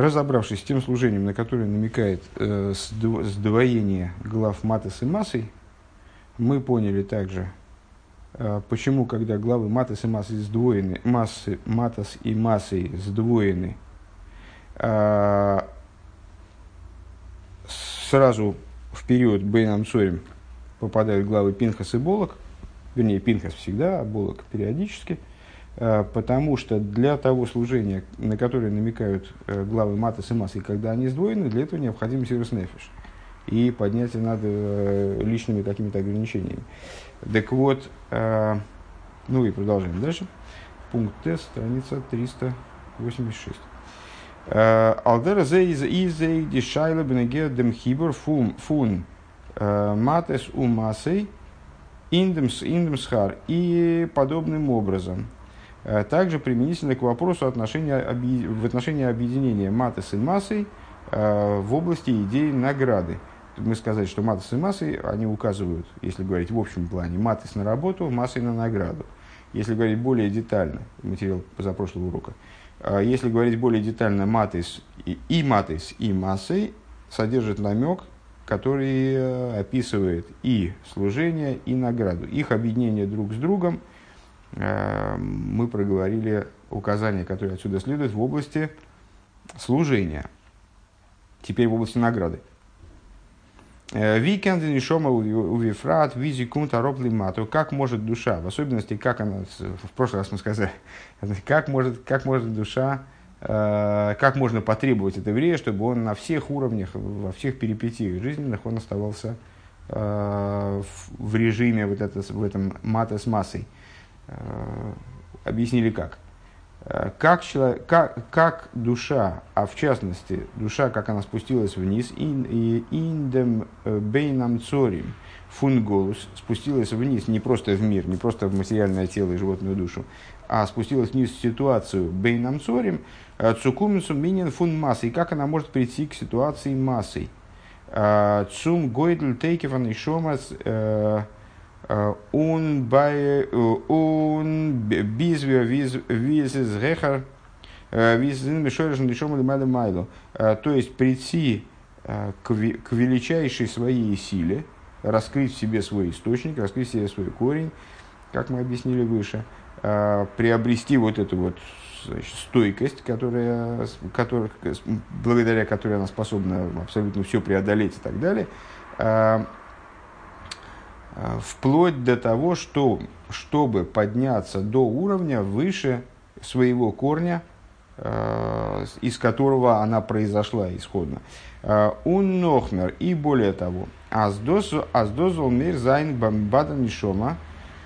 Разобравшись с тем служением, на которое намекает э, сдвоение глав Матас и Масой, мы поняли также, э, почему, когда главы Матас и Масой сдвоены, массы, Матас и Масой сдвоены, э, сразу в период Бейнам Цорим попадают главы Пинхас и Болок, вернее, Пинхас всегда, а Болок периодически – потому что для того служения, на которое намекают э, главы Матас и Масы, когда они сдвоены, для этого необходим сервис нефиш. И поднятие надо э, личными какими-то ограничениями. Так вот, ну и продолжаем дальше. Пункт Т, страница 386. Алдера из изей дишайла бенеге дем хибор фун фун матес у масей индемсхар. И подобным образом – Э, также применительно к вопросу отношения, в отношении объединения матес и массой э, в области идеи награды. Мы сказали, что матес и массой, они указывают, если говорить в общем плане, матес на работу, массой на награду. Если говорить более детально, материал позапрошлого урока, э, если говорить более детально, матес и, и матес, и массой содержит намек, который описывает и служение, и награду. Их объединение друг с другом – Э, мы проговорили указания, которые отсюда следуют в области служения. Теперь в области награды. Э, ווי קען די נשמה ובפרט ווי זי קומט למטה. Как может душа, в особенности, как она, в прошлый раз мы сказали, как может, как может душа, э, как можно потребовать от еврея, чтобы он на всех уровнях, во всех перипетиях жизненных, он оставался в режиме вот это, в этом мата с массой. Э, объяснили как. Э, как, человек, как, как душа, а в частности, душа, как она спустилась вниз, индем э, бейнам цорим, фунголус, спустилась вниз не просто в мир, не просто в материальное тело и животную душу, а спустилась вниз в ситуацию бейнам цорим, цукумису минин фун массы, и как она может прийти к ситуации массой. Цум гойдл тейкеван и шомас, он он без виз из гехар виз мишоришн дешом или майло майло. То есть прийти к, к величайшей своей силе, раскрыть в себе свой источник, раскрыть в себе свой корень, как мы объяснили выше, приобрести вот эту вот значит, стойкость, которая, которая, благодаря которой она способна абсолютно все преодолеть и так далее, Э, вплоть до того, что, чтобы подняться до уровня выше своего корня, э, из которого она произошла исходно. Э, Un нохмер, и более того, аздозол мир зайн бамбада нишома,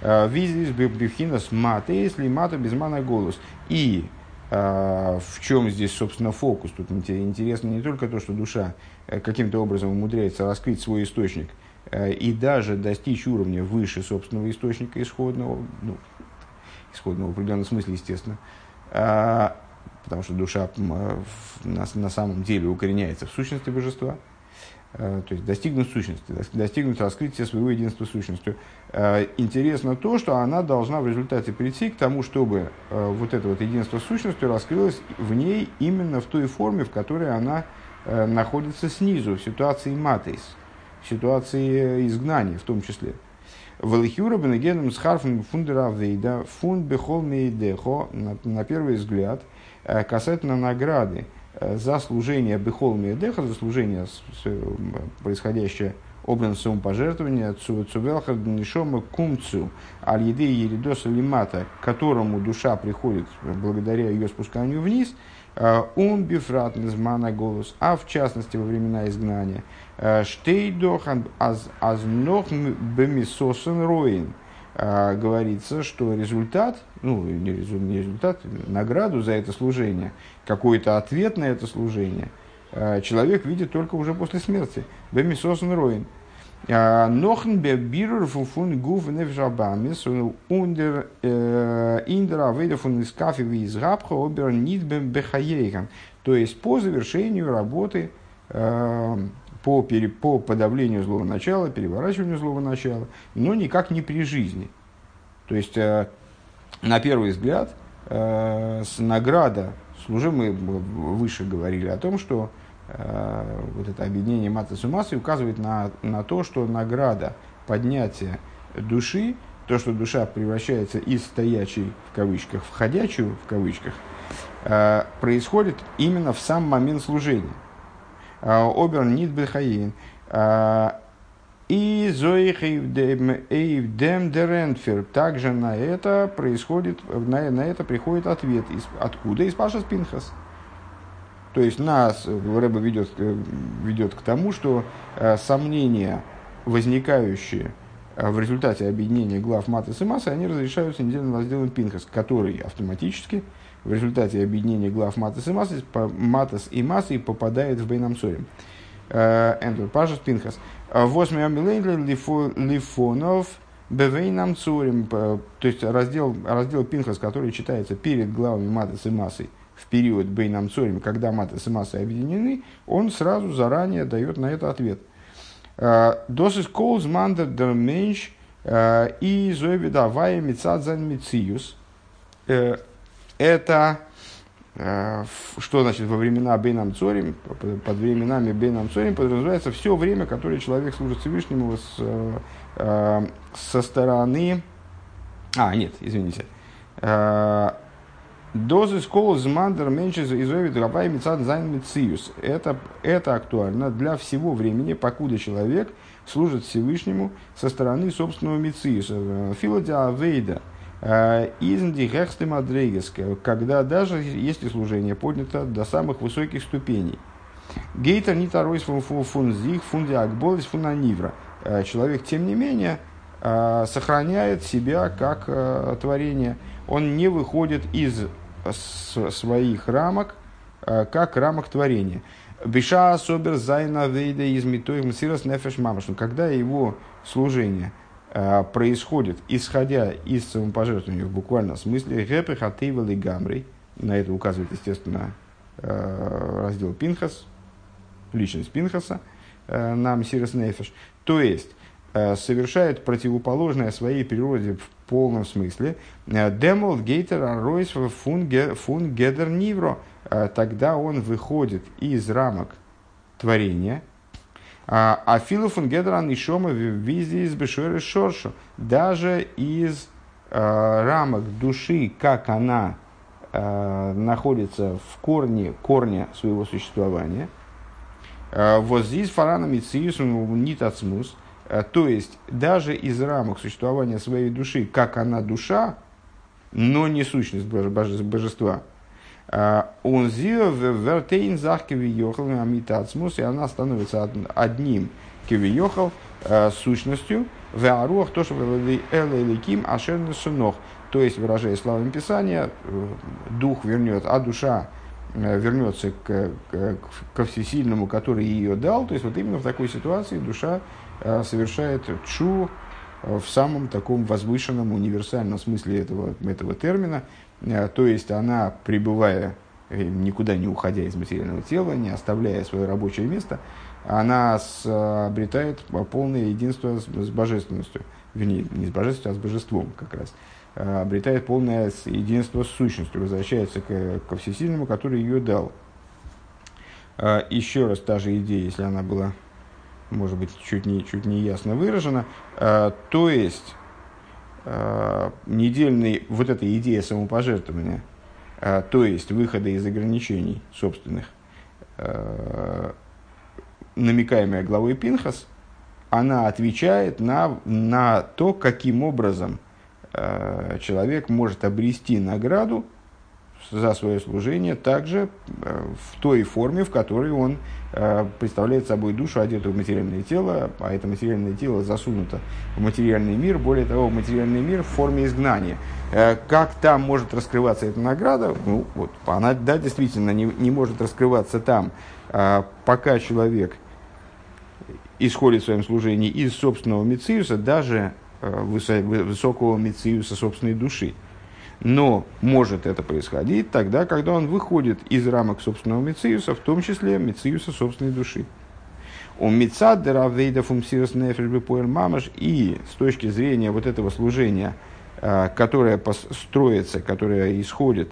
визис бифхинас маты, если мата без мана голос. И в чем здесь, собственно, фокус? Тут интересно не только то, что душа каким-то образом умудряется раскрыть свой источник – Э, и даже достичь уровня выше собственного источника исходного, ну, исходного в определенном смысле, естественно, а, потому что душа э, на, на самом деле укореняется в сущности божества, э, то есть достигнуть сущности, достигнуть раскрытия своего единства сущностью. Интересно то, что она должна в результате прийти к тому, чтобы вот это вот единство сущностью раскрылось в ней именно в той форме, в которой она находится снизу, в ситуации матейс ситуации изгнания в том числе. Валихюра бенегеном с харфом фундера вейда фун на первый взгляд э, касательно награды э, за служение бехол мейдеха, за служение происходящее образ самопожертвования цувелха нишома кумцу аль еды еридоса лимата, к которому душа приходит благодаря ее спусканию вниз, э, бифрат низмана голос, а в частности во времена изгнания – Э, Штейдохан аз нох бемисосен роин. Э, говорится, что результат, ну, не результат, награду за это служение, какой-то ответ на это служение, человек видит только уже после смерти. Бемисосен роин. Нохен бирр фун гуф нефшабамис ундер индер авейда фун искафи виз габха обер нит бехаейхан. То есть по завершению работы по, пере, по подавлению злого начала, переворачиванию злого начала, но никак не при жизни. То есть, э, на первый взгляд, э, награда служим, мы выше говорили о том, что вот это объединение маты с указывает на, на то, что награда поднятия души, то, что душа превращается из стоячей, в кавычках, в ходячую, в кавычках, э, происходит именно в сам момент служения. Э, Обер нит бехаин. Э, и зоих эйвдем деренфер. Также на это происходит, на, на это приходит ответ. Из, откуда? Из Паша Спинхас. То есть нас Рэба ведет, ведет к тому, что э, сомнения, возникающие э, в результате объединения глав Матас и Массы, они разрешаются недельным разделом Пинхас, который автоматически в результате объединения глав Матас и Массы, Матас и Массы попадает в Бейнамсорим. Эндер Пашас Пинхас. Восьми амилейн лифонов бевейнам цурим. То есть раздел, раздел Пинхас, который читается перед главами Матас и Массой в период Бейнам Цорим, когда Матас и Массы объединены, он сразу заранее дает на это ответ. Досыс колз мандер дер менш и зоевидавая мецадзан мециюс. Это Э, что значит во времена Бейнам Цорим, под временами Бейнам Цорим подразумевается все время, которое человек служит Всевышнему с, э, со стороны... А, нет, извините. Э, Дозы скол змандер меньше изовит габай мецад зайн мециус. Это, это актуально для всего времени, покуда человек служит Всевышнему со стороны собственного мециуса. Филодиа Вейда – אין די העכסטע מדריגות, когда даже если служение поднято до самых высоких ступеней. גייט ער ניט ארויס פון זיך פון די הגבלות פון א נברא. Э, человек, тем не менее, э, сохраняет себя как э, творение. Он не выходит из своих рамок, как рамок творения. בשעת אבער זיין עבודה איז מיט מסירת נפש ממש. Когда его служение – Э, происходит, исходя из самопожертвования в буквальном смысле, гэпы хатейвал и гамрей, на это указывает, естественно, э, раздел Пинхас, личность Пинхаса, э, нам Сирос Нефеш, то есть совершает противоположное своей природе в полном смысле. Демол гейтер аройс фун гедер нивро. Тогда он выходит из рамок творения – а, а филофун гедран и шома визи из бешоры шоршу. Даже из э, рамок души, как она э, находится в корне, корне своего существования. Вот здесь фарана мициус нитацмус. То есть, даже из рамок существования своей души, как она душа, но не сущность божества – он зио вертейн зах кивиохал амитацмус, и она становится одним кивиохал, э, сущностью, в аруах то, что элеликим ашерн сунох. То есть, выражая словами Писания, э, дух вернет, а душа э, вернется к, к, ко всесильному, который ее дал. То есть, вот именно в такой ситуации душа совершает чу в самом таком возвышенном, универсальном смысле этого, этого термина – Э, то есть она, пребывая, э, никуда не уходя из материального тела, не оставляя свое рабочее место, она обретает полное единство с, с божественностью. Вернее, не с божественностью, а с божеством как раз. Э, обретает полное единство с сущностью, возвращается к, ко всесильному, который ее дал. Еще раз та же идея, если она была, может быть, чуть не, чуть не ясно выражена. То есть, э, недельный, вот эта идея самопожертвования, э, то есть выхода из ограничений собственных, намекаемая главой Пинхас, она отвечает на, на то, каким образом человек может обрести награду за свое служение также э, в той форме, в которой он э, представляет собой душу, одетую в материальное тело, а это материальное тело засунуто в материальный мир, более того, в материальный мир в форме изгнания. Э, как там может раскрываться эта награда? Ну, вот, она, да, действительно, не, не может раскрываться там, пока человек исходит в своем служении из собственного мециуса, даже высокого мециуса собственной души. Но может это происходить тогда, когда он выходит из рамок собственного Мециуса, в том числе Мециуса собственной души. У Мецад Деравейда Фумсирос Нефеш Мамаш и с точки зрения вот этого служения, э, которое строится, которое исходит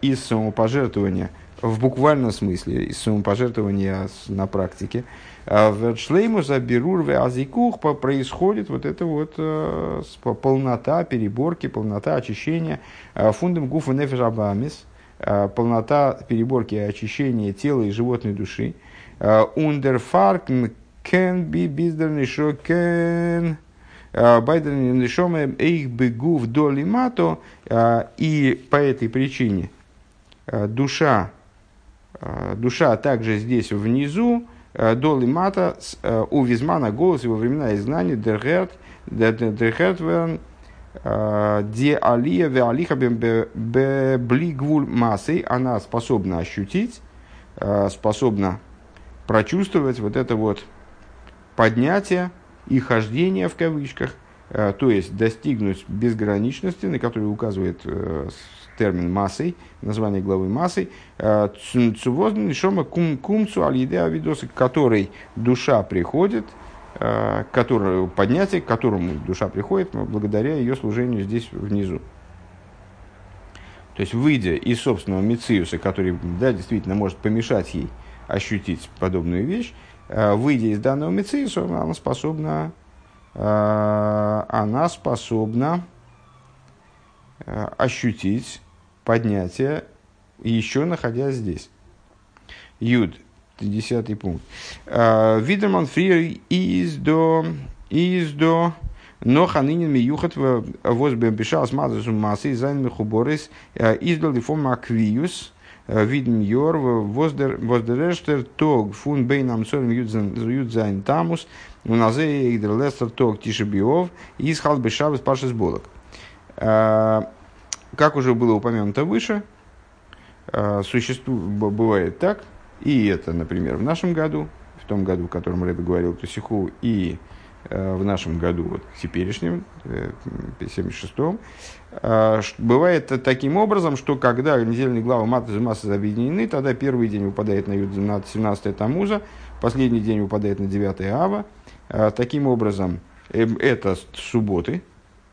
из самопожертвования, в буквальном смысле, из самопожертвования на практике, в шлеймуса берур азикух происходит вот это вот полнота переборки, полнота очищения фундам гуфа нефеш полнота переборки и очищения тела и животной души. Ундерфарк кен би биздерный шо кен байдерный нишоме эйх бегу в доли мато. И по этой причине душа, душа также здесь внизу, доли мата у Визмана голос его времена изгнания дергерт дергерт верн де алия ве алиха блигвуль массой, она способна ощутить, способна прочувствовать вот это вот поднятие и хождение в кавычках, то есть достигнуть безграничности, на которую указывает термин массой, название главы массой, цувозный шома кумцу алиде авидосы, к которой душа приходит – Э, который, поднятие, к которому душа приходит благодаря ее служению здесь внизу. То есть, выйдя из собственного мециуса, который да, действительно может помешать ей ощутить подобную вещь, э, выйдя из данного мециуса, она способна, э, она способна ощутить поднятие, еще находясь здесь. Юд. Десятый пункт. А, Видерман фриер из до из до но ханинин миюхат воз бешал с мазасум массы зайн мехуборис а, издал форм аквиус а, видим йор воздерештер тог фун бейнам сорим юдзайн тамус у назе игдерлестер тог тишебиов из халбешавы спашес болок. Как уже было упомянуто выше, существует, бывает так, и это, например, в нашем году, в том году, в котором Рэбе говорил про Сиху, и э, в нашем году, вот, теперешнем, э, 76-м, э, бывает таким образом, что когда недельные главы Маты и Массы объединены, тогда первый день выпадает на, на 17 Тамуза, последний день выпадает на 9 Ава. Таким образом, э, это субботы,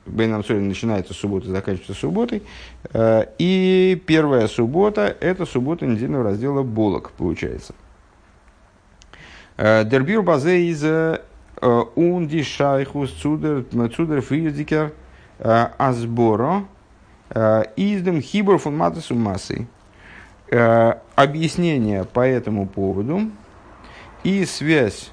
Бейнам Солин начинается с субботы, заканчивается субботой. Э, и первая суббота – это суббота недельного раздела Болок, получается. Э, Дербир базе из э, унди шайхус цудер цудер азборо издем хибор фон массой. Объяснение по этому поводу и связь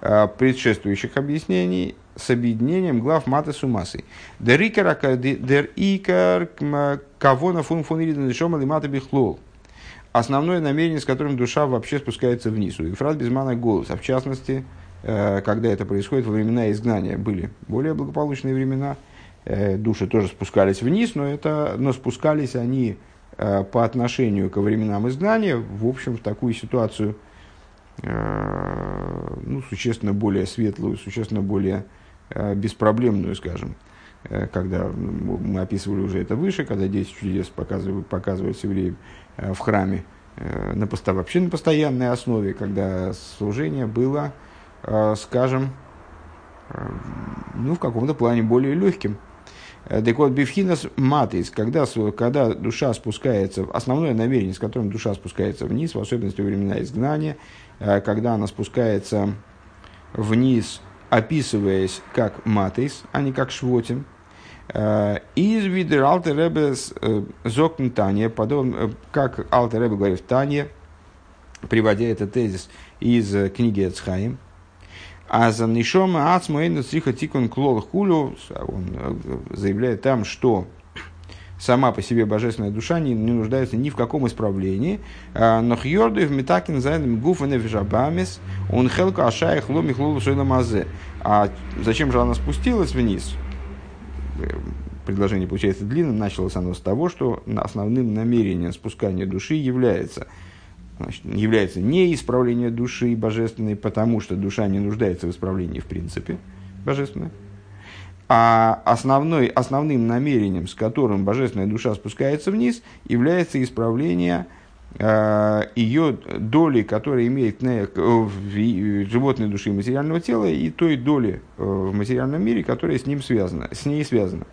предшествующих объяснений с объединением глав маты с умасой. Дер икар кого на фун фун или мата бихлол. Основное намерение, с которым душа вообще спускается вниз. И фраз без мана голос. А в частности, э, когда это происходит во времена изгнания, были более благополучные времена, э, души тоже спускались вниз, но, это, но спускались они э, по отношению ко временам изгнания, в общем, в такую ситуацию, ну, существенно более светлую, существенно более беспроблемную, скажем, э, когда мы описывали уже это выше, когда 10 чудес показывают, показывают евреям э, в храме на, вообще на постоянной основе, когда служение было, скажем, ну, в каком-то плане более легким. Так вот, бифхинас матис, когда, когда душа спускается, основное намерение, с которым душа спускается вниз, в особенности во времена изгнания, когда она спускается вниз описываясь как матейс, а не как швотим. Э, из видер Алтеребе э, зокн подобно, э, как Алтеребе говорит в Тане, приводя этот тезис из книги Эцхаим. А за Нишома Ацмаэйна Сриха Тикон Клол Хулю, он заявляет там, что сама по себе божественная душа не, не нуждается ни в каком исправлении. А, но хьорду в метакин зайдем гуфане вижабамис, он хелка ашаях ломих лолу мазе. А зачем же она спустилась вниз? Предложение получается длинным. Началось оно с того, что основным намерением спускания души является значит, является не исправление души божественной, потому что душа не нуждается в исправлении в принципе божественной, а основной, основным намерением, с которым божественная душа спускается вниз, является исправление э, ее доли, которая имеет на, в, животной души материального тела, и той доли э, в материальном мире, которая с, ним связана, с ней связана.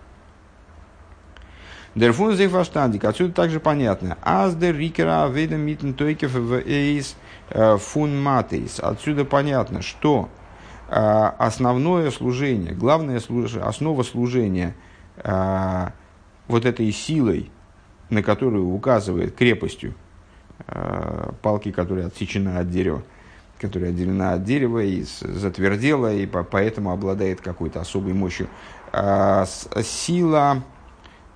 Дерфун зейфаштандик, отсюда также понятно. Аз дер рикера веда митн тойкев в эйс фун матейс. Отсюда понятно, что основное служение, главное служение, основа служения вот этой силой, на которую указывает крепостью палки, которая отсечена от дерева, которая отделена от дерева и затвердела, и поэтому обладает какой-то особой мощью. А, сила,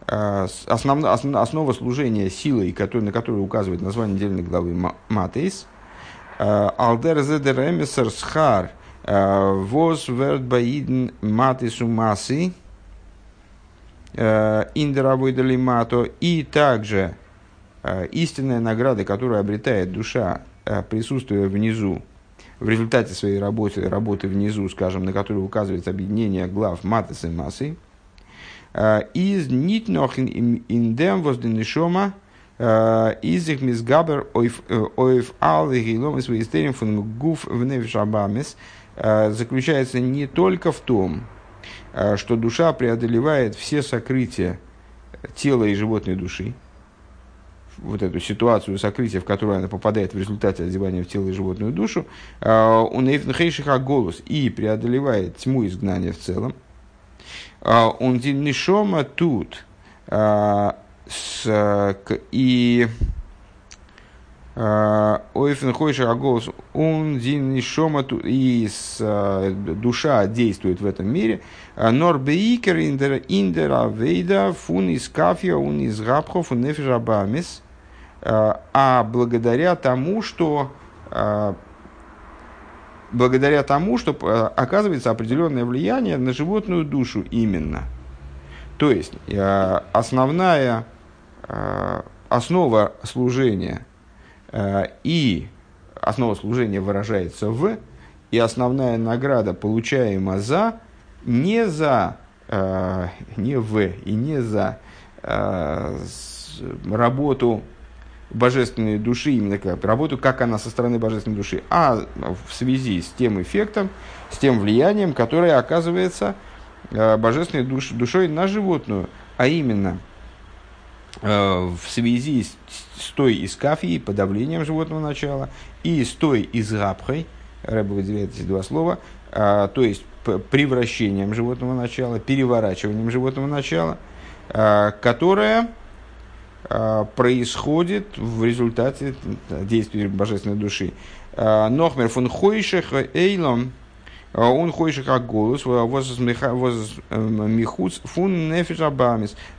а, основ, основа служения силой, на которую указывает название недельной главы Матейс, а, Алдер зедер эмиссар схар воз верт баидн матису масы индеравой мато и также истинная награда, которую обретает душа, присутствуя внизу, в результате своей работы, работы внизу, скажем, на которую указывается объединение глав матес и массы, э, из нит нох индем возденешома э, из их мизгабер ойф э, ал и гилом и свои стерим фун гуф в заключается не только в том, что душа преодолевает все сокрытия тела и животной души, вот эту ситуацию сокрытия, в которую она попадает в результате одевания в тело и животную душу, а, у нейфнхейшиха голос и преодолевает тьму изгнания в целом. Он нишома тут с, и Ойфен Хойша Аголос, он нишома тут и с, душа действует в этом мире. Норбеикер индера вейда фун из кафия, он из габхов, он нефиш Э, а благодаря тому, что э, благодаря тому, что э, оказывается определенное влияние на животную душу именно. То есть основная основа служения и основа служения выражается в, и основная награда получаема за, не за, не в и не за работу божественной души, именно как работу, как она со стороны божественной души, а в связи с тем эффектом, с тем влиянием, которое оказывается э, божественной душ, душой на животную, а именно э, в связи с, с той искафией, подавлением животного начала, и с той изгапхой, Рэба выделяет эти два слова, э, то есть превращением животного начала, переворачиванием животного начала, которое а, происходит в результате действия божественной души. А, Нохмер фун хойшех эйлом, а, он хойшех аголус, воз михуц фун нефиш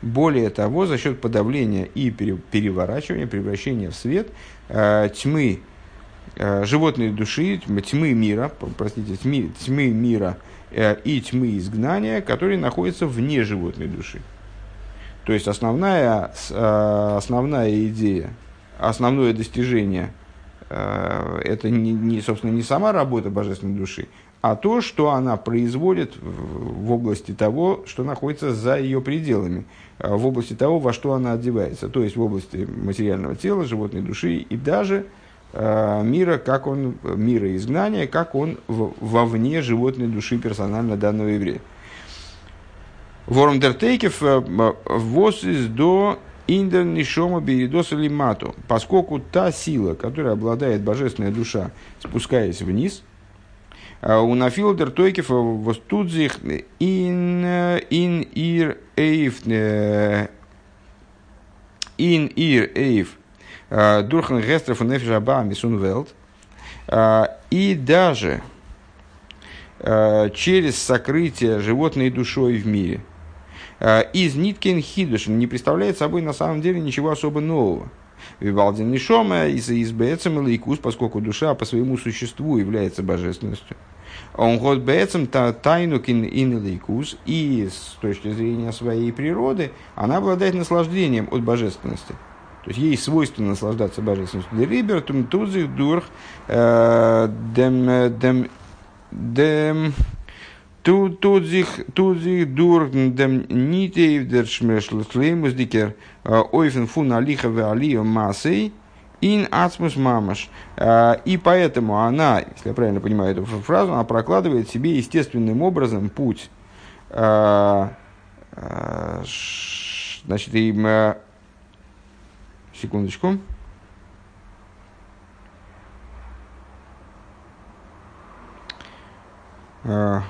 Более того, за счет подавления и переворачивания, превращения в свет тьмы животной души, тьмы мира, простите, тьмы, тьмы мира и тьмы изгнания, которые находятся вне животной души. То есть основная, э, основная идея, основное достижение э, это не, не, собственно, не сама работа божественной души, а то, что она производит в области того, что находится за ее пределами, э, в области того, во что она одевается, то есть в области материального тела, животной души и даже мира, как он, мира изгнания, как он вовне животной души персонально данного еврея. Вормдертейкев э, воз из до индер нишома беридоса лимату, поскольку та сила, которая обладает божественная душа, спускаясь вниз, у нафилдер тойкев востудзих ин ин ир эйв ин ир эйв дурхан гестров нефжаба мисунвелд и даже э, через сокрытие животной душой в мире – Э, из Ниткин Хидушин не представляет собой на самом деле ничего особо нового. Вивалдин Нишома из избецем и лейкус, поскольку душа по своему существу является божественностью. Он год бецем тайну кин ин лейкус, и с точки зрения своей природы она обладает наслаждением от божественности. То есть ей свойственно наслаждаться божественностью. Дерибер тузих дурх э, дем дем дем Тут sich, tut sich durch dem Nitev der Schlemus дикер ойфен фун алиха ве алия массей ин ацмус мамаш. И поэтому она, если я правильно понимаю эту фразу, она прокладывает себе естественным образом путь Значит, и, э, секундочку. Uh,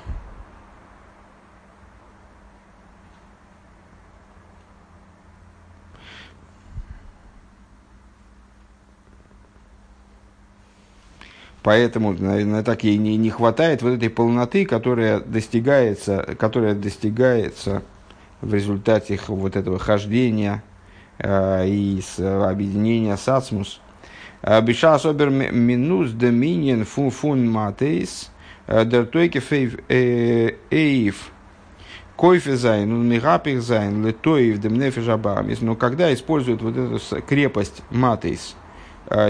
Поэтому, наверное, так ей не, не хватает вот этой полноты, которая достигается, которая достигается в результате вот этого хождения э, и с, объединения с ацмус. Биша особер минус доминин фун фун матейс э, дер тойке фейв э, эйв койфе зайн, он мигапих зайн, летоев демнефе жабамис. Но когда используют вот эту крепость матейс,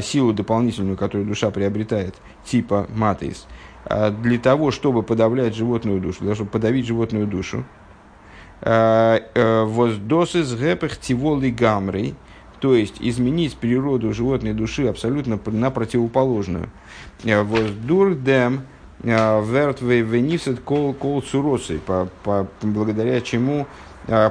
силу дополнительную, которую душа приобретает, типа матейс, э, для того, чтобы подавлять животную душу, для того, чтобы подавить животную душу, э, воздосы с гэпых тиволи гамрей, то есть изменить природу животной души абсолютно на противоположную. Воздур дем верт венифсет кол кол суросы, благодаря чему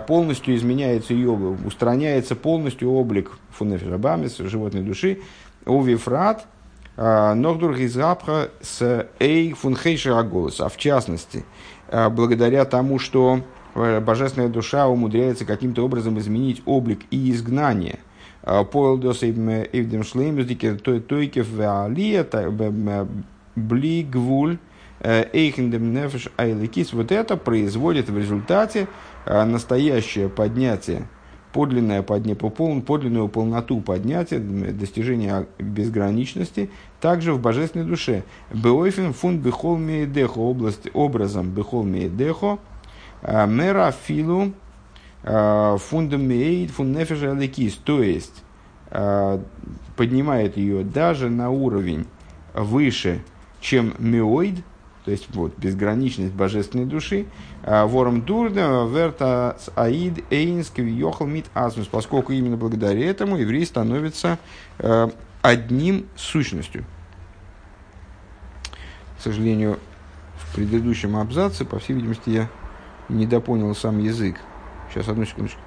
полностью изменяется ее, устраняется полностью облик фунефишабамис, животной души, у вифрат, ногдур гизгапха с эй фунхейша голос. А в частности, а, благодаря тому, что э, божественная душа умудряется каким-то образом изменить облик и изгнание. А, Поэлдос эвдем шлеймюздике тойкев веалия блигвуль эйхендем нефеш. Вот это производит в результате а, настоящее поднятие подлинное подня, подлинную полноту поднятия, достижения безграничности, также в божественной душе. Беойфен фун бехол меедехо, область, образом бехол меедехо, а, мера филу фундам фун то есть поднимает ее даже на уровень выше, чем меоид, то есть вот, безграничность божественной души, а, вором дурда верта аид эйнск йохал мит асмус, поскольку именно благодаря этому еврей становится э, одним сущностью. К сожалению, в предыдущем абзаце, по всей видимости, я недопонял сам язык. Сейчас, одну секундочку.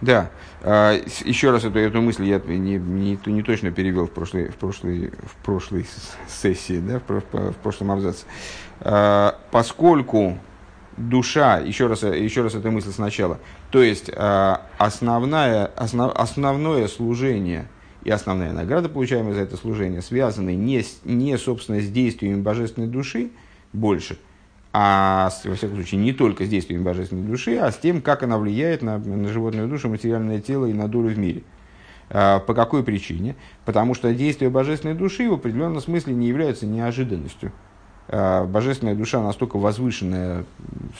Да, а, еще раз эту, эту мысль я не, не, не точно перевел в прошлой, в прошлой, в прошлой сессии, да, в, в, прошлом абзаце. А, поскольку душа, еще раз, еще раз эту мысль сначала, то есть а, основная, основ, основное служение и основная награда, получаемая за это служение, связаны не, не собственно, с действиями божественной души больше – а во всяком случае не только с действием божественной души, а с тем, как она влияет на, на животную душу, материальное тело и на долю в мире. А, по какой причине? Потому что действия божественной души в определенном смысле не являются неожиданностью. А, божественная душа настолько возвышенная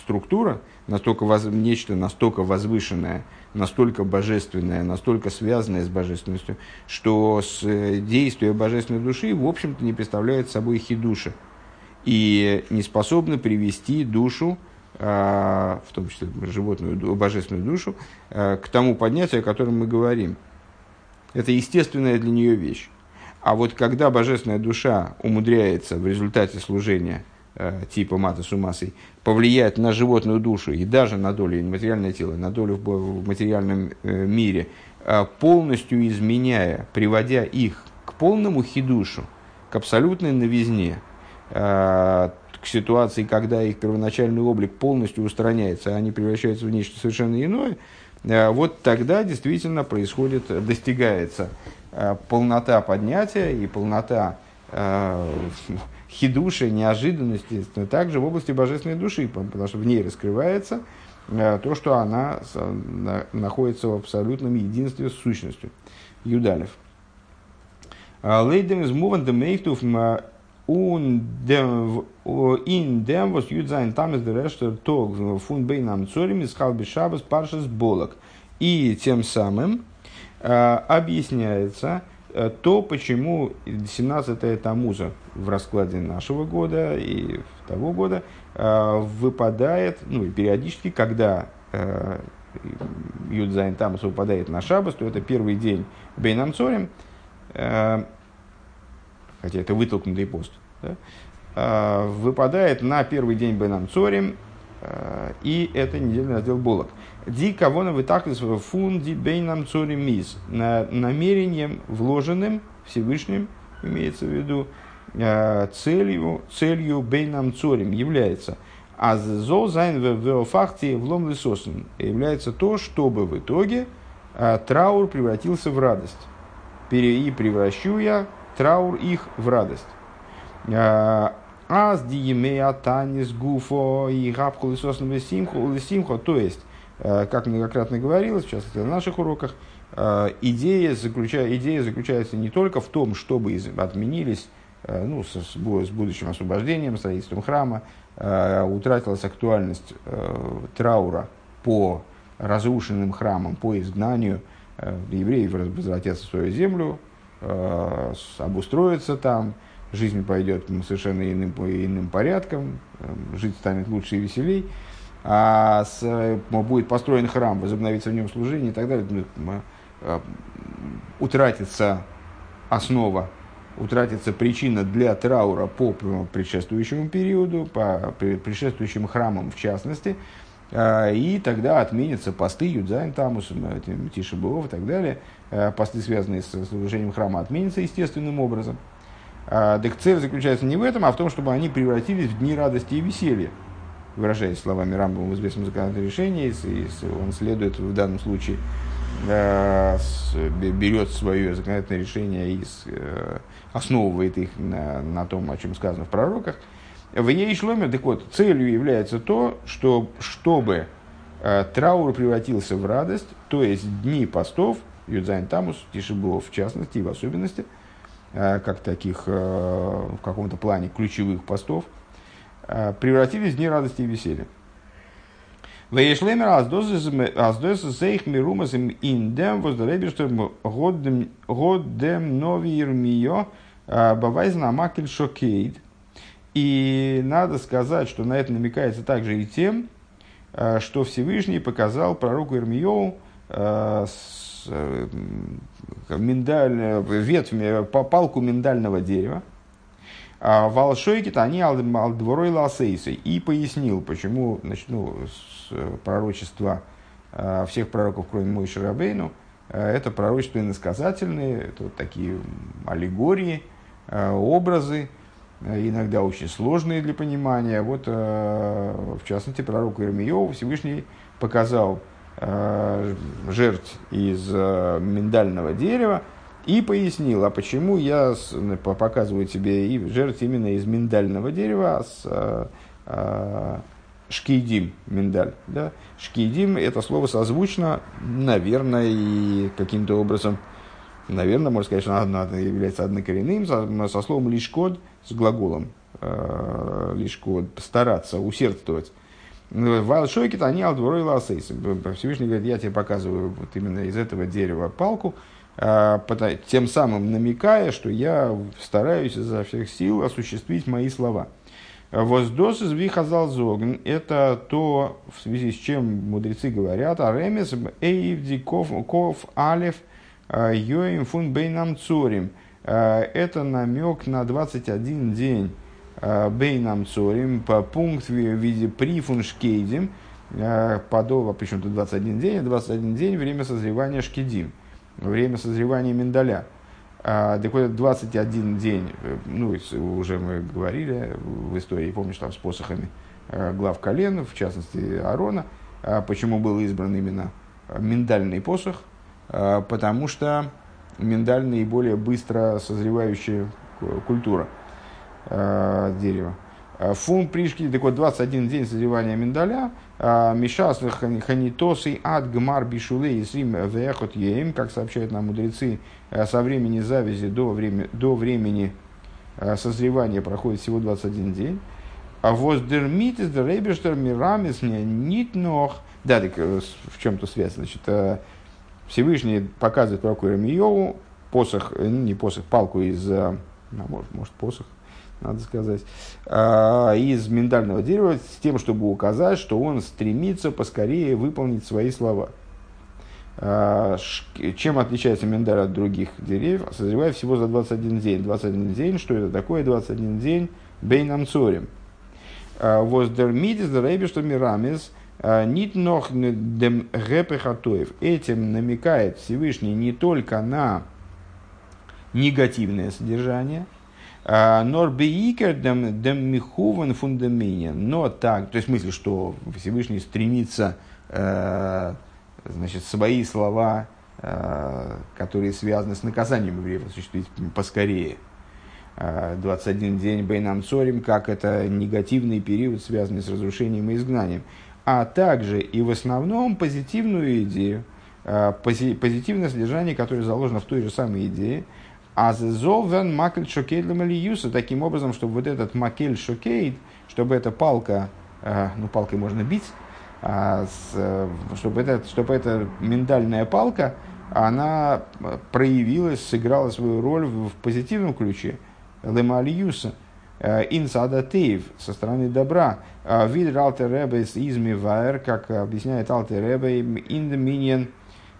структура, настолько воз, нечто настолько возвышенное, настолько божественное, настолько связанное с божественностью, что с э, действия божественной души, в общем-то, не представляет собой хидуша и не способны привести душу, а, в том числе животную, божественную душу, а, к тому поднятию, о котором мы говорим. Это естественная для нее вещь. А вот когда божественная душа умудряется в результате служения а, типа мата сумасой повлиять на животную душу и даже на долю материальное тело, на долю в материальном э, мире, полностью изменяя, приводя их к полному хидушу, к абсолютной новизне – к ситуации, когда их первоначальный облик полностью устраняется, а они превращаются в нечто совершенно иное, э, вот тогда действительно происходит, достигается э, полнота поднятия и полнота хидуши, неожиданности, также в области божественной души, потому что в ней раскрывается то, что она находится в абсолютном единстве с сущностью. Юдалев. Лейдем из муван мейхтув in dem was jud sein там из дерештер тог фун бейнам цорим из халби шабас паршас болок. И тем самым э, объясняется э, то, почему 17-е Тамуза в раскладе нашего года и того года э, выпадает, ну и периодически, когда э, Юдзайн Тамус выпадает на Шабас, то это первый день Бейнам Цорим, э, хотя это вытолкнутый пост, да, э, выпадает на первый день Бенам Цорим, э, и это недельный раздел Болок. די כוונה ותכלית פון די בין המצרים איז. Намерением вложенным Всевышним, имеется в виду, целью, целью בין המצרים является – אז עס זאל זיין והפכתי אבלם לששון является то, чтобы в итоге а, траур превратился в радость. И превращу я траур их в радость. А, Аз диемея танис гуфо и гапху лисосен лисимхо. То есть, а, как многократно говорилось, в частности на наших уроках, идея, заключа, идея заключается не только в том, чтобы отменились ну, с, с будущим освобождением, строительством храма, Э, утратилась актуальность э, траура по разрушенным храмам, по изгнанию. Э, евреи возвратятся в свою землю, обустроятся там, жизнь пойдет совершенно иным, иным порядком, жить станет лучше и веселей, а с, будет построен храм, возобновится в нем служение и так далее, ну, утратится основа утратится причина для траура по предшествующему периоду, по предшествующим храмам в частности, и тогда отменятся посты Юдзайн Тамус, Тишебов и так далее. А, посты, связанные с служением храма, отменятся естественным образом. А, так цель заключается не в этом, а в том, чтобы они превратились в дни радости и веселья. Выражаясь словами Рамбова в известном законодательном решении, он следует в данном случае Э, берет свое законодательное решение и э, основывает их на, на том, о чем сказано в пророках. В ей шломе, так вот, целью является то, что, чтобы э, траур превратился в радость, то есть дни постов, Юдзайн Тамус, Тишибов в частности и в особенности, как таких в каком-то плане ключевых постов, превратились в дни радости и веселья. Вейшлемер аздос зейх мирумас им индем воздареберштер годем новир мио бавайзна макель шокейд. И надо сказать, что на это намекается также и тем, что Всевышний показал пророку Ирмиеву миндаль, ветвь, палку миндального дерева, а Волшойки-то они алдворой ласейсы. И пояснил, почему значит, ну, э, пророчества э, всех пророков, кроме Мойши Рабейну, э, это пророчества иносказательные, это вот такие аллегории, образы, иногда очень сложные для понимания. Вот, в частности, пророку Ирмиеву Всевышний показал жертв из миндального дерева, и пояснил, а почему я показываю тебе и жертв именно из миндального дерева, с а, а, шкейдим, миндаль. Да? Шкейдим – это слово созвучно, наверное, и каким-то образом, наверное, можно сказать, что оно является однокоренным со, со словом лишкод, с глаголом э, лишкод, стараться, усердствовать. Вайлшойкит, они алдворой ласейсы. Всевышний говорит, я тебе показываю вот именно из этого дерева палку, а, тем самым намекая, что я стараюсь изо всех сил осуществить мои слова. Воздос из вихазал зогн – это то, в связи с чем мудрецы говорят, а ремес эйвди ков, алев а, йоим фун бейнам цорим. А, это намек на 21 день бейнам цорим по пункт в виде прифун шкейдим, подова, причем тут 21 день, 21 день время созревания шкидим время созревания миндаля. А, так вот, 21 день, э, ну, уже мы говорили в истории, помнишь, там с посохами э, глав колен, в частности Арона, а почему был избран именно миндальный посох, а, потому что миндаль наиболее быстро созревающая культура э, дерева. Фун пришки, так вот, 21 день созревания миндаля, а, Мишас ханитосы ад гмар бишулей срим вехот ем, как сообщают нам мудрецы, э, со времени завязи до, время, до времени э, созревания проходит всего 21 день. А воздермит из рейбештер мирамис нит нох. Да, так э, в чем-то связь. Значит, Всевышний показывает пророку Иеремиеву посох, не посох, палку из, а, может, может посох, надо сказать, а, из миндального дерева с тем, чтобы указать, что он стремится поскорее выполнить свои слова. Чем отличается миндаль от других деревьев? Созревает всего за 21 день. 21 день, что это такое? 21 день бейнам цорим. Воздер мидис дерейби, что мирамис, нит нох дем гепехатоев. Этим намекает Всевышний не только на негативное содержание, нор бейкер дем, михуван фундаменен, но так, то есть смысле, что Всевышний стремится э, значит, свои слова, э, которые связаны с наказанием евреев, осуществить поскорее. 21 э, день Бейнам Цорим, как это негативный период, связанный с разрушением и изгнанием. А также и в основном позитивную идею, э, позитивное содержание, которое заложено в той же самой идее, а зовен макель шокейд юса таким образом, чтобы вот этот макель шокейд, чтобы эта палка, ну палкой можно бить, а чтобы, это, чтобы эта миндальная палка, она проявилась, сыграла свою роль в, в позитивном ключе. Лемалиюса, э, инсада тейв, со стороны добра. Вид Алтер Ребе из Мивайер, как объясняет Алтер Ребе,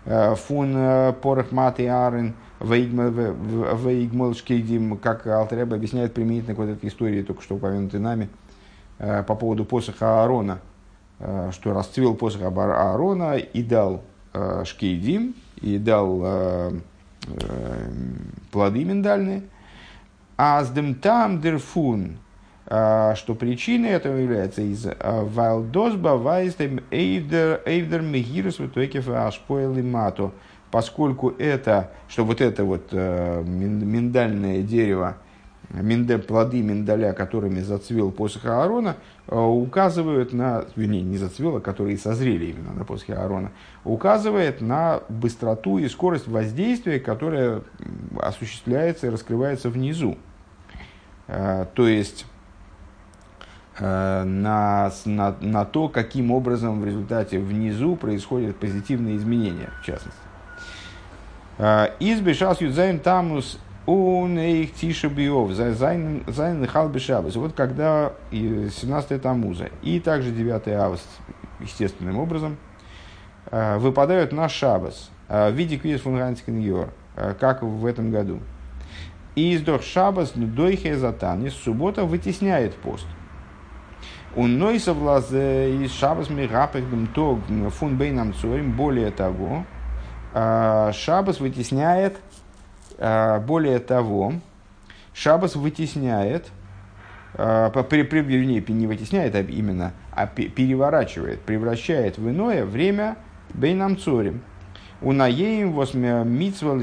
э, фун э, порох маты арен, вейгмел шкейдим, как Алтер Ребе объясняет применительно к вот этой истории, только что упомянутой нами, по поводу посоха Аарона – Э, что расцвел посох Аарона и дал э, шкейдим, и дал э, плоды миндальные. А с там дерфун, что причиной этого является из вайлдосба вайстем эйвдер мегирус в итоге ашпоэл мато, поскольку это, что вот это вот миндальное дерево, минде, плоды миндаля, которыми зацвел посох Аарона, э, указывают на, вернее, не зацвел, а которые созрели именно на посохе Аарона, указывает на быстроту и скорость воздействия, которая осуществляется и раскрывается внизу. Э, то есть, э, на, на, на то, каким образом в результате внизу происходят позитивные изменения, в частности. איז בשעת י"ז תמוז און אויך תשעה באב, זיינען нахал бешабас. Вот когда 17 Тамуза и также 9 август, естественным образом, э, выпадают на шабас э, в виде квиз фунганскин э, как в этом году. И издох шабас дойхе затанис, суббота вытесняет пост. Он нойсов из шабас мирапехдем то фун бейнам цорим, более того, шабас вытесняет а, более того, Шабас вытесняет, а, вернее, не вытесняет а именно, а переворачивает, превращает в иное время Бейнам Цорим. У наеем восьме митсва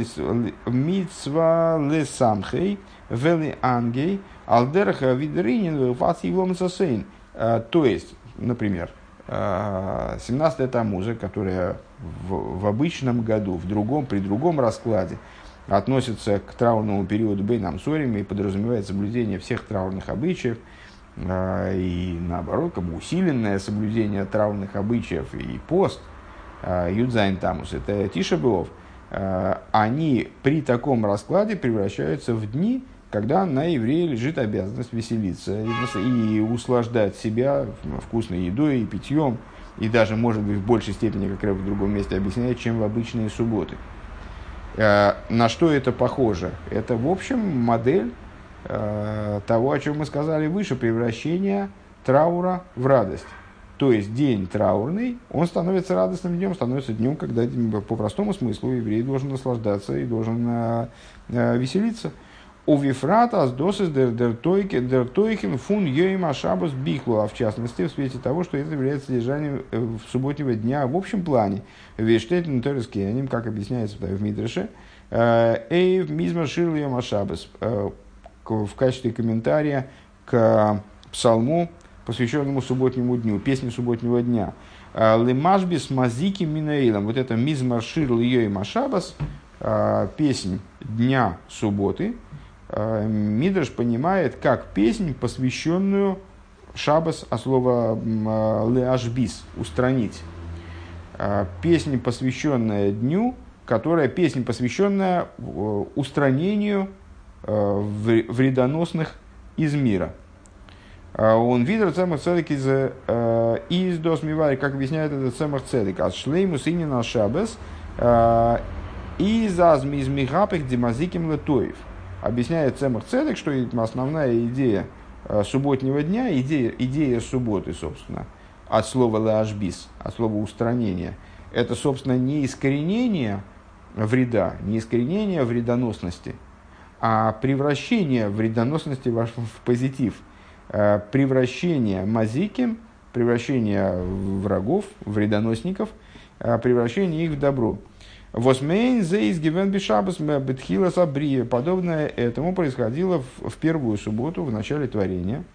лесамхей вели ангей алдерха видринин вфасивом сосейн. То есть, например, 17 тамуза, которая в, в обычном году, в другом, при другом раскладе, относится к траурному периоду Бейнам Сорим и подразумевает соблюдение всех траурных обычаев, а, и наоборот, как бы усиленное соблюдение траурных обычаев и пост, а, Юдзайн Тамус, это Тиша Белов, а, они при таком раскладе превращаются в дни, когда на еврея лежит обязанность веселиться и, услаждать себя вкусной едой и питьем, и даже, может быть, в большей степени, как Рэб в другом месте объясняет, чем в обычные субботы. Э, на что это похоже? Это, в общем, модель э, того, о чем мы сказали выше, превращение траура в радость. То есть день траурный, он становится радостным днем, становится днем, когда по простому смыслу еврей должен наслаждаться и должен э, веселиться. У Вифрата с досыс дертойхен фун йоим ашабас бихлу, а в частности в свете того, что это является содержанием э, субботнего дня в общем плане. Вештетлин Торискеним, как объясняется в Мидреше, э, Эйв мизма ширл йоим ашабас, э, в качестве комментария к псалму, посвященному субботнему дню, песне субботнего дня. Лемашбис мазики минаилом, вот это мизма ширл йоим ашабас, песнь дня субботы, Мидрш понимает как песнь, посвященную Шабас, а слово э, леашбис, устранить. Э, песня, посвященная дню, которая песня, посвященная устранению вредоносных из мира. Он видел цемах цедек из из досмивари, как объясняет этот цемах цедек. От шлейму синина шабас, И за из мигапых демазиким летоев. Объясняет Цемах Цедек, что основная идея субботнего дня, идея, идея субботы, собственно, от слова лашбис, от слова устранения, это, собственно, не искоренение вреда, не искоренение вредоносности, а превращение вредоносности в, в позитив, э, превращение мазиким, превращение врагов, вредоносников, э, превращение их в добро. Восмейн зейс гивен бишабас бетхила сабрия. Подобное этому происходило в, в первую субботу, в начале творения.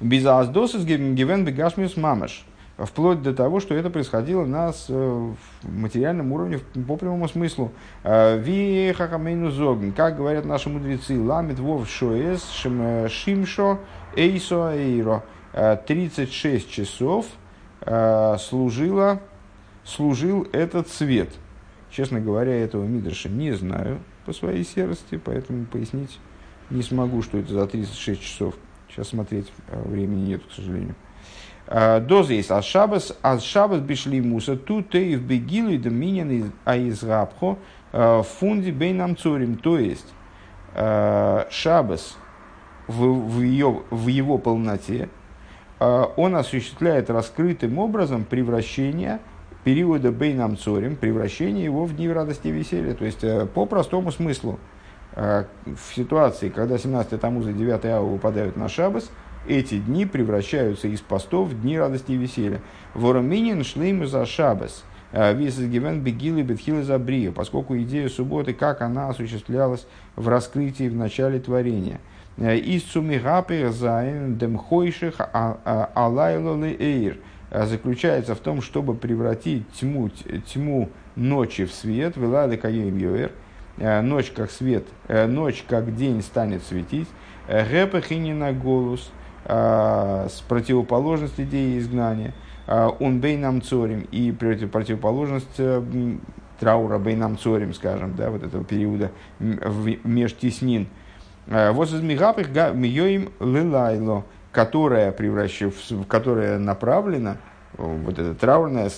Безаздосис гивен бегашмиус мамаш вплоть до того, что это происходило на э, материальном уровне по прямому смыслу. Э, Ви хахамейну зогн, как говорят наши мудрецы, ламит вов шоэс э, шимшо эйсо эйро. 36 часов служила, служил этот свет. Честно говоря, этого Мидраша не знаю по своей серости, поэтому пояснить не смогу, что это за 36 часов. Сейчас смотреть времени нет, к сожалению. Э, Доза есть а шабас, а шабас бишли муса, тут и в бегилу и доминин а из рабхо э, фунди бейнам цурим. То есть шабас в, в, ее, в его полноте, он осуществляет раскрытым образом превращение периода бейнам цорим, превращение его в дни радости и веселья. То есть, по простому смыслу, в ситуации, когда 17 тамуза и 9 ава выпадают на шабас – эти дни превращаются из постов в дни радости и веселья. Вороминин шлейму за шабас. Э, Висес гивен бегилы бетхилы за брия, поскольку идея субботы, как она осуществлялась в раскрытии в начале творения. Э, из цумигапер зайн демхойших а, а, алайлолы эйр э, заключается в том, чтобы превратить тьму, тьму ночи в свет, велады каем йоэр, ночь как свет, ночь как день станет светить, гэпахинина голос – а, с противоположность идеи изгнания, а, он бейнам цорим и противоположность э, траура бейнам цорим, скажем, да, вот этого периода межтеснин. А, вот из мигапых миоим лилайло, которая, превращив, которая направлена, вот эта траурная,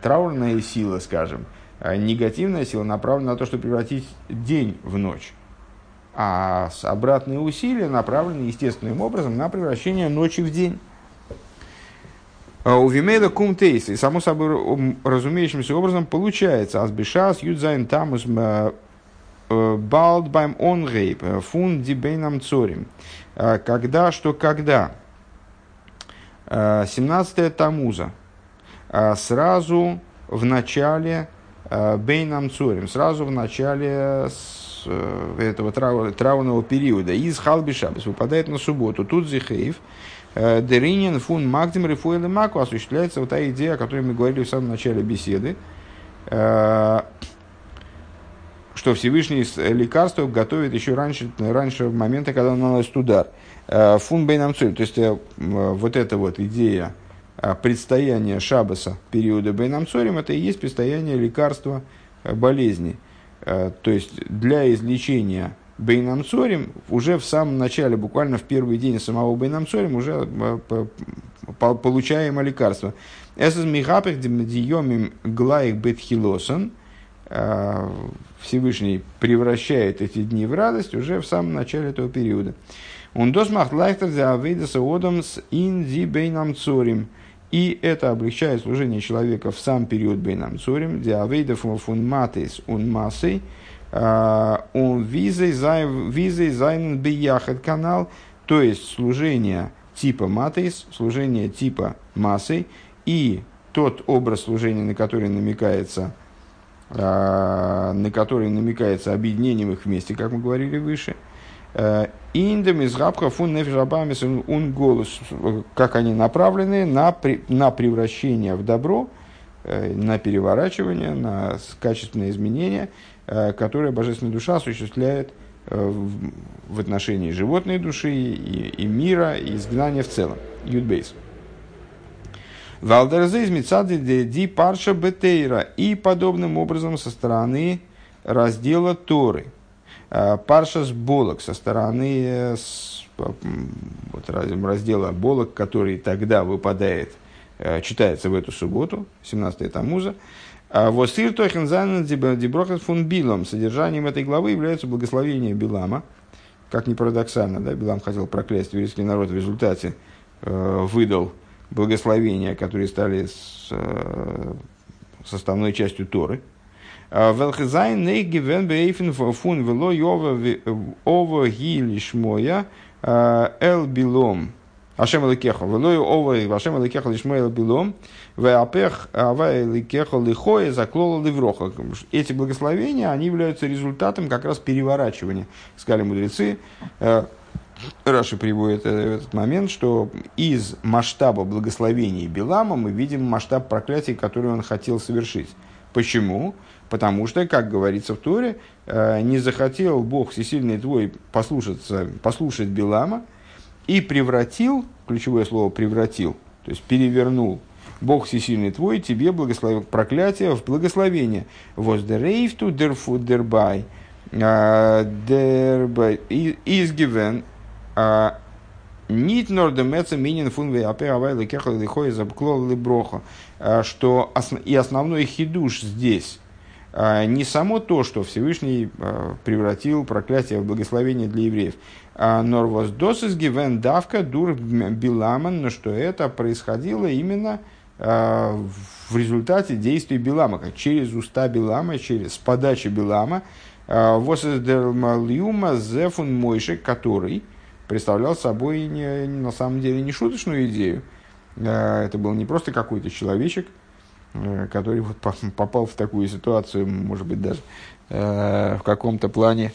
траурная сила, скажем, негативная сила направлена на то, чтобы превратить день в ночь а обратные усилия направлены естественным образом на превращение ночи в день. А у Вимейда кум тейс, и само собой разумеющимся образом получается, азбишас юдзайн тамус балд байм онгейп э, фун дибейнам цорим. Когда, что когда, 17 тамуза, сразу в начале бейнам цорим, сразу в начале Э, этого трау, траурного периода. Из Халбишабас выпадает на субботу. Тут Зихеев, э, Деринин, Фун, Магдим, Рифуэл Маку осуществляется вот та идея, о которой мы говорили в самом начале беседы, э, что Всевышний лекарство готовит еще раньше, раньше момента, когда наносит удар. Фун Бейнам То есть вот эта вот идея предстояния Шабаса периода Бейнам это и есть предстояние лекарства болезни. Э, то есть для излечения Бейнамцорим уже в самом начале, буквально в первый день самого Бейнамцорим уже э, получаем лекарство. Эсэс михапех диемим глаих бетхилосан э, Всевышний превращает эти дни в радость уже в самом начале этого периода. Он досмахт лайхтер за авейдаса одамс ин ди бейнамцорим. И это облегчает служение человека в сам период Бейнам Цурим, диавейдов фун матейс он массой, он визой зайнен бияхат канал, то есть служение типа матейс, служение типа массой, и тот образ служения, на который намекается, на который намекается объединением их вместе, как мы говорили выше – Индем из габха фун нефишабамис ун голос, как они направлены на, на превращение в добро, э, на переворачивание, на качественные изменения, э, которые божественная душа осуществляет э, в отношении животной души и, и мира, и изгнания в целом. Юдбейс. Валдерзе из Мицады ди парша бетейра. И подобным образом со стороны раздела Торы – Э, Паршас Болок со стороны э, вот, раздела Болок, который тогда выпадает читается в эту субботу, 17 Тамуза. Восир Тохензанен Диброхас фун Билом. Содержанием этой главы является благословение Билама. Как ни парадоксально, да, Билам хотел проклясть еврейский народ, в результате э, выдал благословения, которые стали с, э, составной частью Торы. Эти благословения, они являются результатом как раз переворачивания, сказали мудрецы. Раши приводит э, этот момент, что из масштаба благословений Билама мы видим масштаб проклятий, который он хотел совершить. Почему? Потому что, как говорится в Торе, э, не захотел Бог всесильный твой послушаться, послушать Билама, и превратил, ключевое слово превратил, то есть перевернул, Бог всесильный твой, тебе благословил проклятие в благословение. Воздерейфту дерфу дербай, а, дербай, изгивен, Нит нордемеца минин фунвей апе авай лекеха лихой забклол либроха. А, что и основной хидуш здесь. Не само то, что Всевышний превратил проклятие в благословение для евреев, Норвоз досис гивен давка дур биламан, но что это происходило именно а, в результате действий Билама, как через уста Билама, через подачи Билама, а, Восэсдермалиума зефун Мойши, который представлял собой не, на самом деле не шуточную идею. А, это был не просто какой-то человечек, который вот попал в такую ситуацию, может быть, даже в каком-то плане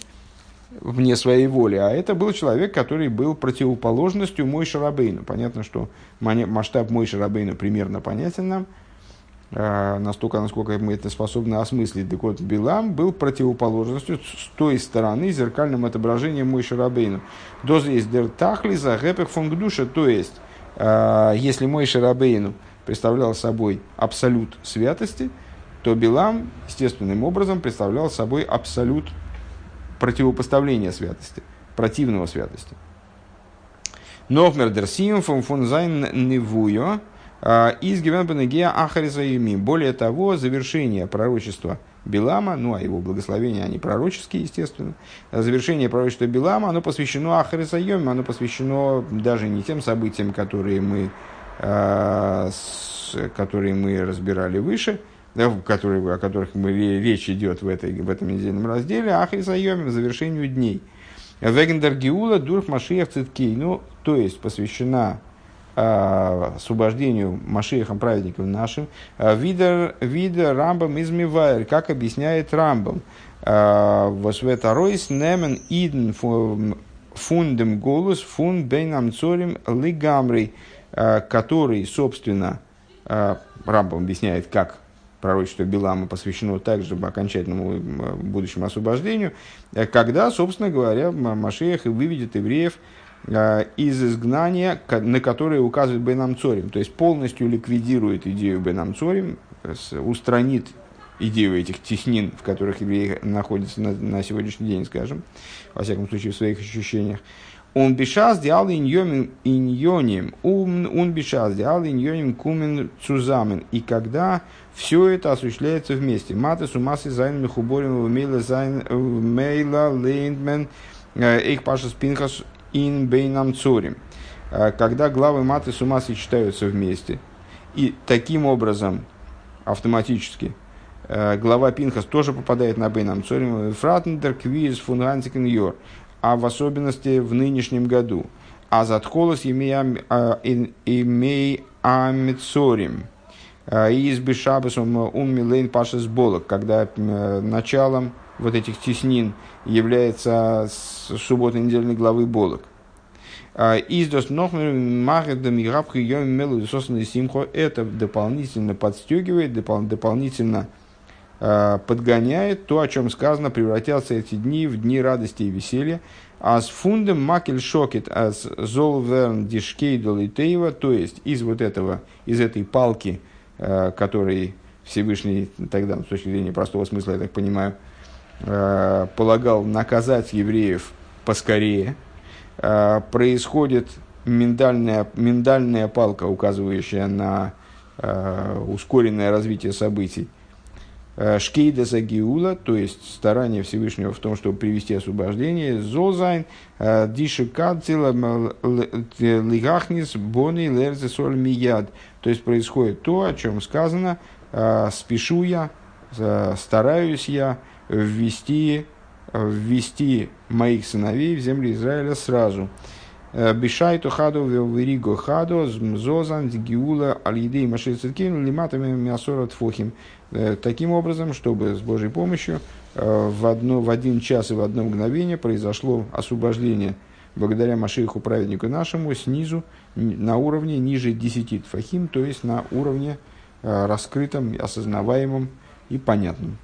вне своей воли, а это был человек, который был противоположностью Мой Шарабейну. Понятно, что масштаб Мой Шарабейну примерно понятен нам, настолько, насколько мы это способны осмыслить. Так вот, Билам был противоположностью с той стороны, зеркальным отображением Мой Шарабейну. Доз есть дер тахли за гэпех фонгдуша, то есть, а, если Мой Шарабейну представлял собой абсолют святости, то Билам естественным образом представлял собой абсолют противопоставления святости, противного святости. Нохмер дерсим фон фон зайн невуyo а, из гивенбенегея ахаризаюми. Более того, завершение пророчества Билама, ну а его благословения, они пророческие, естественно. Завершение пророчества Билама, оно посвящено Ахаризайоме, оно посвящено даже не тем событиям, которые мы, а, которые мы разбирали выше, которые, о которых мы, речь идет в, этой, в этом недельном разделе, Ахрисайоме, в завершению дней. Вегендер Гиула Дурх Машиях Циткей, ну, то есть посвящена э, освобождению Машиехом праведников нашим. Видер, видер Рамбам измивайр, как объясняет Рамбам. Восветаройс немен иден фундем голос фун бейнам цорим лигамрей, который, собственно, Рамбам объясняет, как пророчество Билама посвящено также окончательному будущему освобождению, э, когда, собственно говоря, Машеях выведет евреев из изгнания, на которое указывает Бенам Цорим, то есть полностью ликвидирует идею Бенам Цорим, устранит идею этих теснин, в которых евреи находятся на, на сегодняшний день, скажем, во всяком случае в своих ощущениях, он бешаз диал иньоним, он бешаз диал иньоним кумен цузамен. И когда все это осуществляется вместе. Маты сумасы зайн михуборим мейла зайн мейла лейндмен эйх паша спинхас ин бейнам цорим. Когда главы маты сумасы читаются вместе. И таким образом автоматически глава Пинхас тоже попадает на Бейнам Цорим. Фратендер квиз фунгансикен йор а в особенности в нынешнем году. А задхолос имей амицорим. Из бешабасом уммилейн пашес болок, когда началом вот этих теснин является суббота недельной главы болок. Из дос махедам и габхи йом мелу симхо это дополнительно подстегивает, дополнительно Э, подгоняет то, о чем сказано, превратятся эти дни в дни радости и веселья. А с фундом макель шокет, а с золверн дишкейдл и тейва, то есть из вот этого, из этой палки, э, который Всевышний тогда, с точки зрения простого смысла, я так понимаю, полагал наказать евреев поскорее, происходит миндальная, миндальная палка, указывающая на ускоренное развитие событий. Шкейда Загиула, то есть старание Всевышнего в том, чтобы привести освобождение. Зозайн, Диши Кадзила, Лигахнис, Бони, Лерзе, Соль, Мияд. То есть происходит то, о чем сказано, спешу я, стараюсь я ввести, ввести моих сыновей в землю Израиля сразу. Бишайту хаду вериго хаду зозан гиула алидей циткин лиматами мясорат фохим. Э, таким образом, чтобы с Божьей помощью э, в, одно, в один час и в одно мгновение произошло освобождение благодаря Машиху праведнику нашему снизу на уровне ниже 10 тфахим, то есть на уровне э, раскрытом, осознаваемом и понятном.